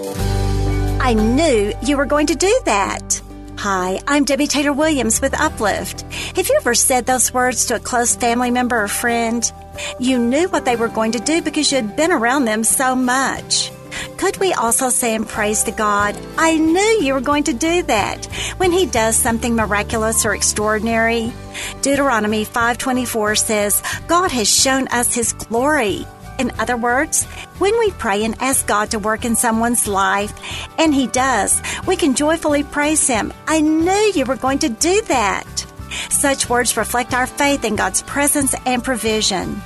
I knew you were going to do that. Hi, I'm Debbie Taylor Williams with Uplift. Have you ever said those words to a close family member or friend? You knew what they were going to do because you had been around them so much. Could we also say in praise to God, I knew you were going to do that when he does something miraculous or extraordinary? Deuteronomy 5:24 says, God has shown us his glory. In other words, when we pray and ask God to work in someone's life, and He does, we can joyfully praise Him. I knew you were going to do that. Such words reflect our faith in God's presence and provision.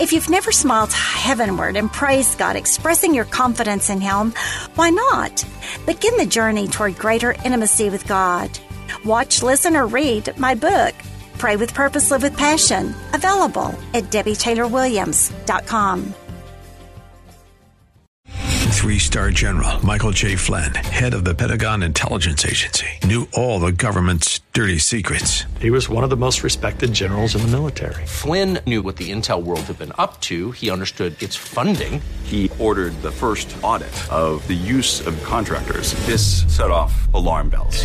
If you've never smiled heavenward and praised God, expressing your confidence in Him, why not? Begin the journey toward greater intimacy with God. Watch, listen, or read my book, Pray with Purpose, Live with Passion, available at DebbieTaylorWilliams.com. Three star general Michael J. Flynn, head of the Pentagon Intelligence Agency, knew all the government's dirty secrets. He was one of the most respected generals in the military. Flynn knew what the intel world had been up to. He understood its funding. He ordered the first audit of the use of contractors. This set off alarm bells.